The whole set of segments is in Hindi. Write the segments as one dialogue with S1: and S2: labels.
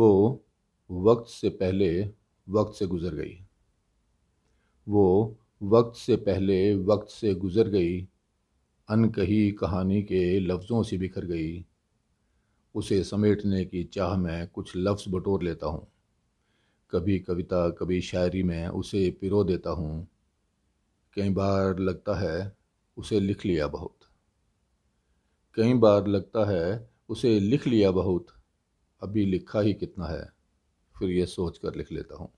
S1: वो वक्त से पहले वक्त से गुज़र गई। वो वक्त से पहले वक्त से गुज़र गई, अनकही कहानी के लफ्ज़ों से बिखर गई। उसे समेटने की चाह में कुछ लफ्ज़ बटोर लेता हूँ। कभी कविता, कभी शायरी में उसे पिरो देता हूँ। कई बार लगता है उसे लिख लिया बहुत। कई बार लगता है उसे लिख लिया बहुत। अभी लिखा ही कितना है, फिर यह सोच कर लिख लेता हूँ।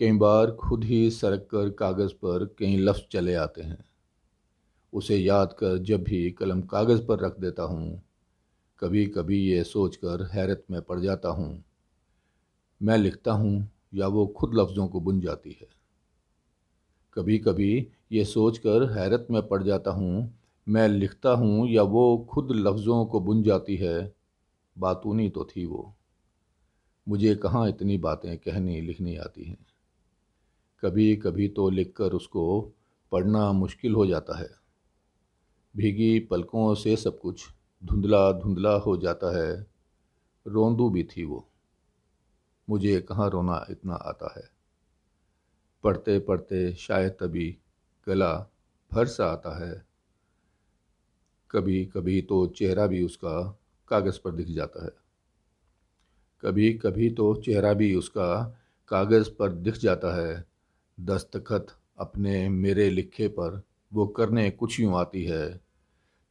S1: कई बार खुद ही सरक कर कागज़ पर कई लफ्ज़ चले आते हैं। उसे याद कर जब भी कलम कागज़ पर रख देता हूँ कभी कभी ये सोच कर हैरत में पड़ जाता हूँ, मैं लिखता हूँ या वो खुद लफ्ज़ों को बुन जाती है। कभी कभी ये सोच कर हैरत में पड़ जाता हूँ, मैं लिखता हूँ या वो खुद लफ्ज़ों को बुन जाती है बातूनी तो थी वो। मुझे कहाँ इतनी बातें कहनी लिखनी आती हैं? कभी कभी तो लिखकर उसको पढ़ना मुश्किल हो जाता है। भीगी पलकों से सब कुछ धुंधला धुंधला हो जाता है। रोंदू भी थी वो। मुझे कहाँ रोना इतना आता है? पढ़ते पढ़ते शायद तभी गला भर सा आता है। कभी कभी तो चेहरा भी उसका कागज़ पर दिख जाता है। कभी कभी तो चेहरा भी उसका कागज़ पर दिख जाता है। दस्तखत अपने मेरे लिखे पर वो करने कुछ यूँ आती है।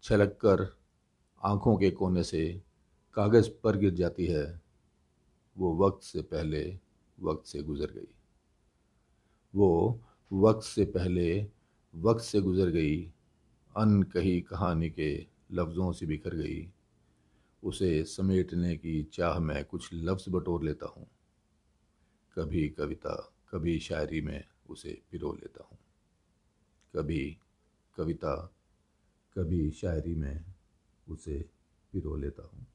S1: छलक कर आँखों के कोने से कागज़ पर गिर जाती है। वो वक्त से पहले वक्त से गुज़र गई। वो वक्त से पहले वक्त से गुज़र गई। अनकही कहानी के लफ्ज़ों से बिखर गई। उसे समेटने की चाह में कुछ लफ्ज़ बटोर लेता हूँ। कभी कविता, कभी शायरी में उसे पिरो लेता हूँ। कभी कविता, कभी शायरी में उसे पिरो लेता हूँ।